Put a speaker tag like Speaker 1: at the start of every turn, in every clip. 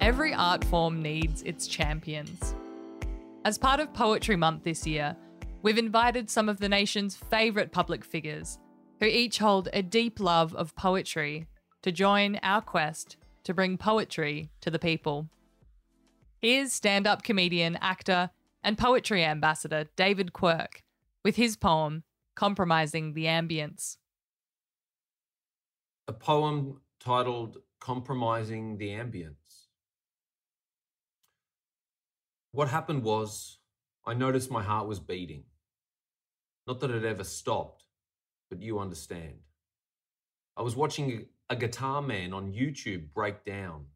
Speaker 1: Every art form needs its champions. As part of Poetry Month this year, we've invited some of the nation's favourite public figures, who each hold a deep love of poetry, to join our quest to bring poetry to the people. Here's stand up comedian, actor, and poetry ambassador David Quirk with his poem, Compromising the Ambiance.
Speaker 2: A poem titled Compromising the Ambiance. What happened was, I noticed my heart was beating. Not that it ever stopped, but you understand. I was watching a guitar man on YouTube break down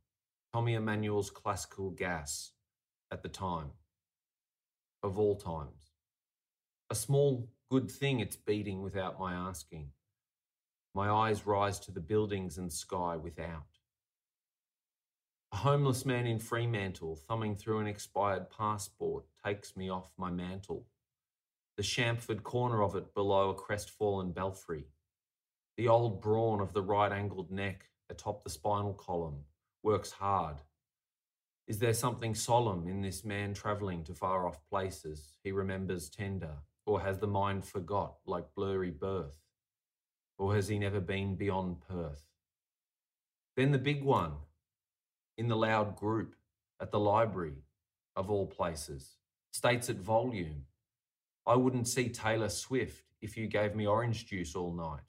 Speaker 2: Tommy Emmanuel's classical gas at the time, of all times. A small good thing it's beating without my asking. My eyes rise to the buildings and sky without. A homeless man in Fremantle, thumbing through an expired passport, takes me off my mantle. The chamfered corner of it below a crestfallen belfry. The old brawn of the right angled neck atop the spinal column works hard. Is there something solemn in this man travelling to far off places he remembers tender, or has the mind forgot like blurry birth? Or has he never been beyond Perth? Then the big one, in the loud group at the library, of all places, states at volume I wouldn't see Taylor Swift if you gave me orange juice all night.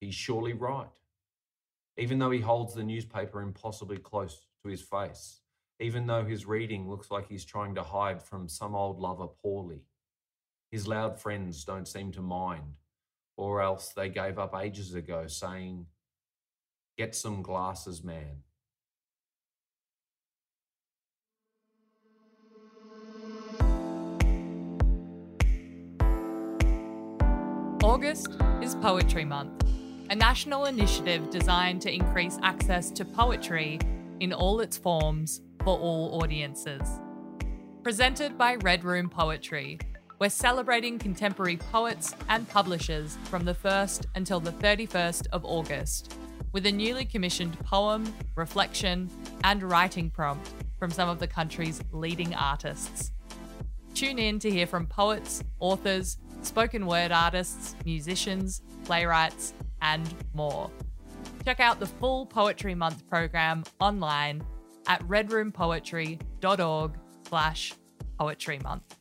Speaker 2: He's surely right. Even though he holds the newspaper impossibly close to his face, even though his reading looks like he's trying to hide from some old lover poorly. His loud friends don't seem to mind, or else they gave up ages ago, saying, Get some glasses, man.
Speaker 1: August is Poetry Month, a national initiative designed to increase access to poetry in all its forms for all audiences. Presented by Red Room Poetry, we're celebrating contemporary poets and publishers from the 1st until the 31st of August with a newly commissioned poem, reflection, and writing prompt from some of the country's leading artists. Tune in to hear from poets, authors, spoken word artists, musicians, playwrights, and more. Check out the full Poetry Month program online at redroompoetry.org slash poetry month.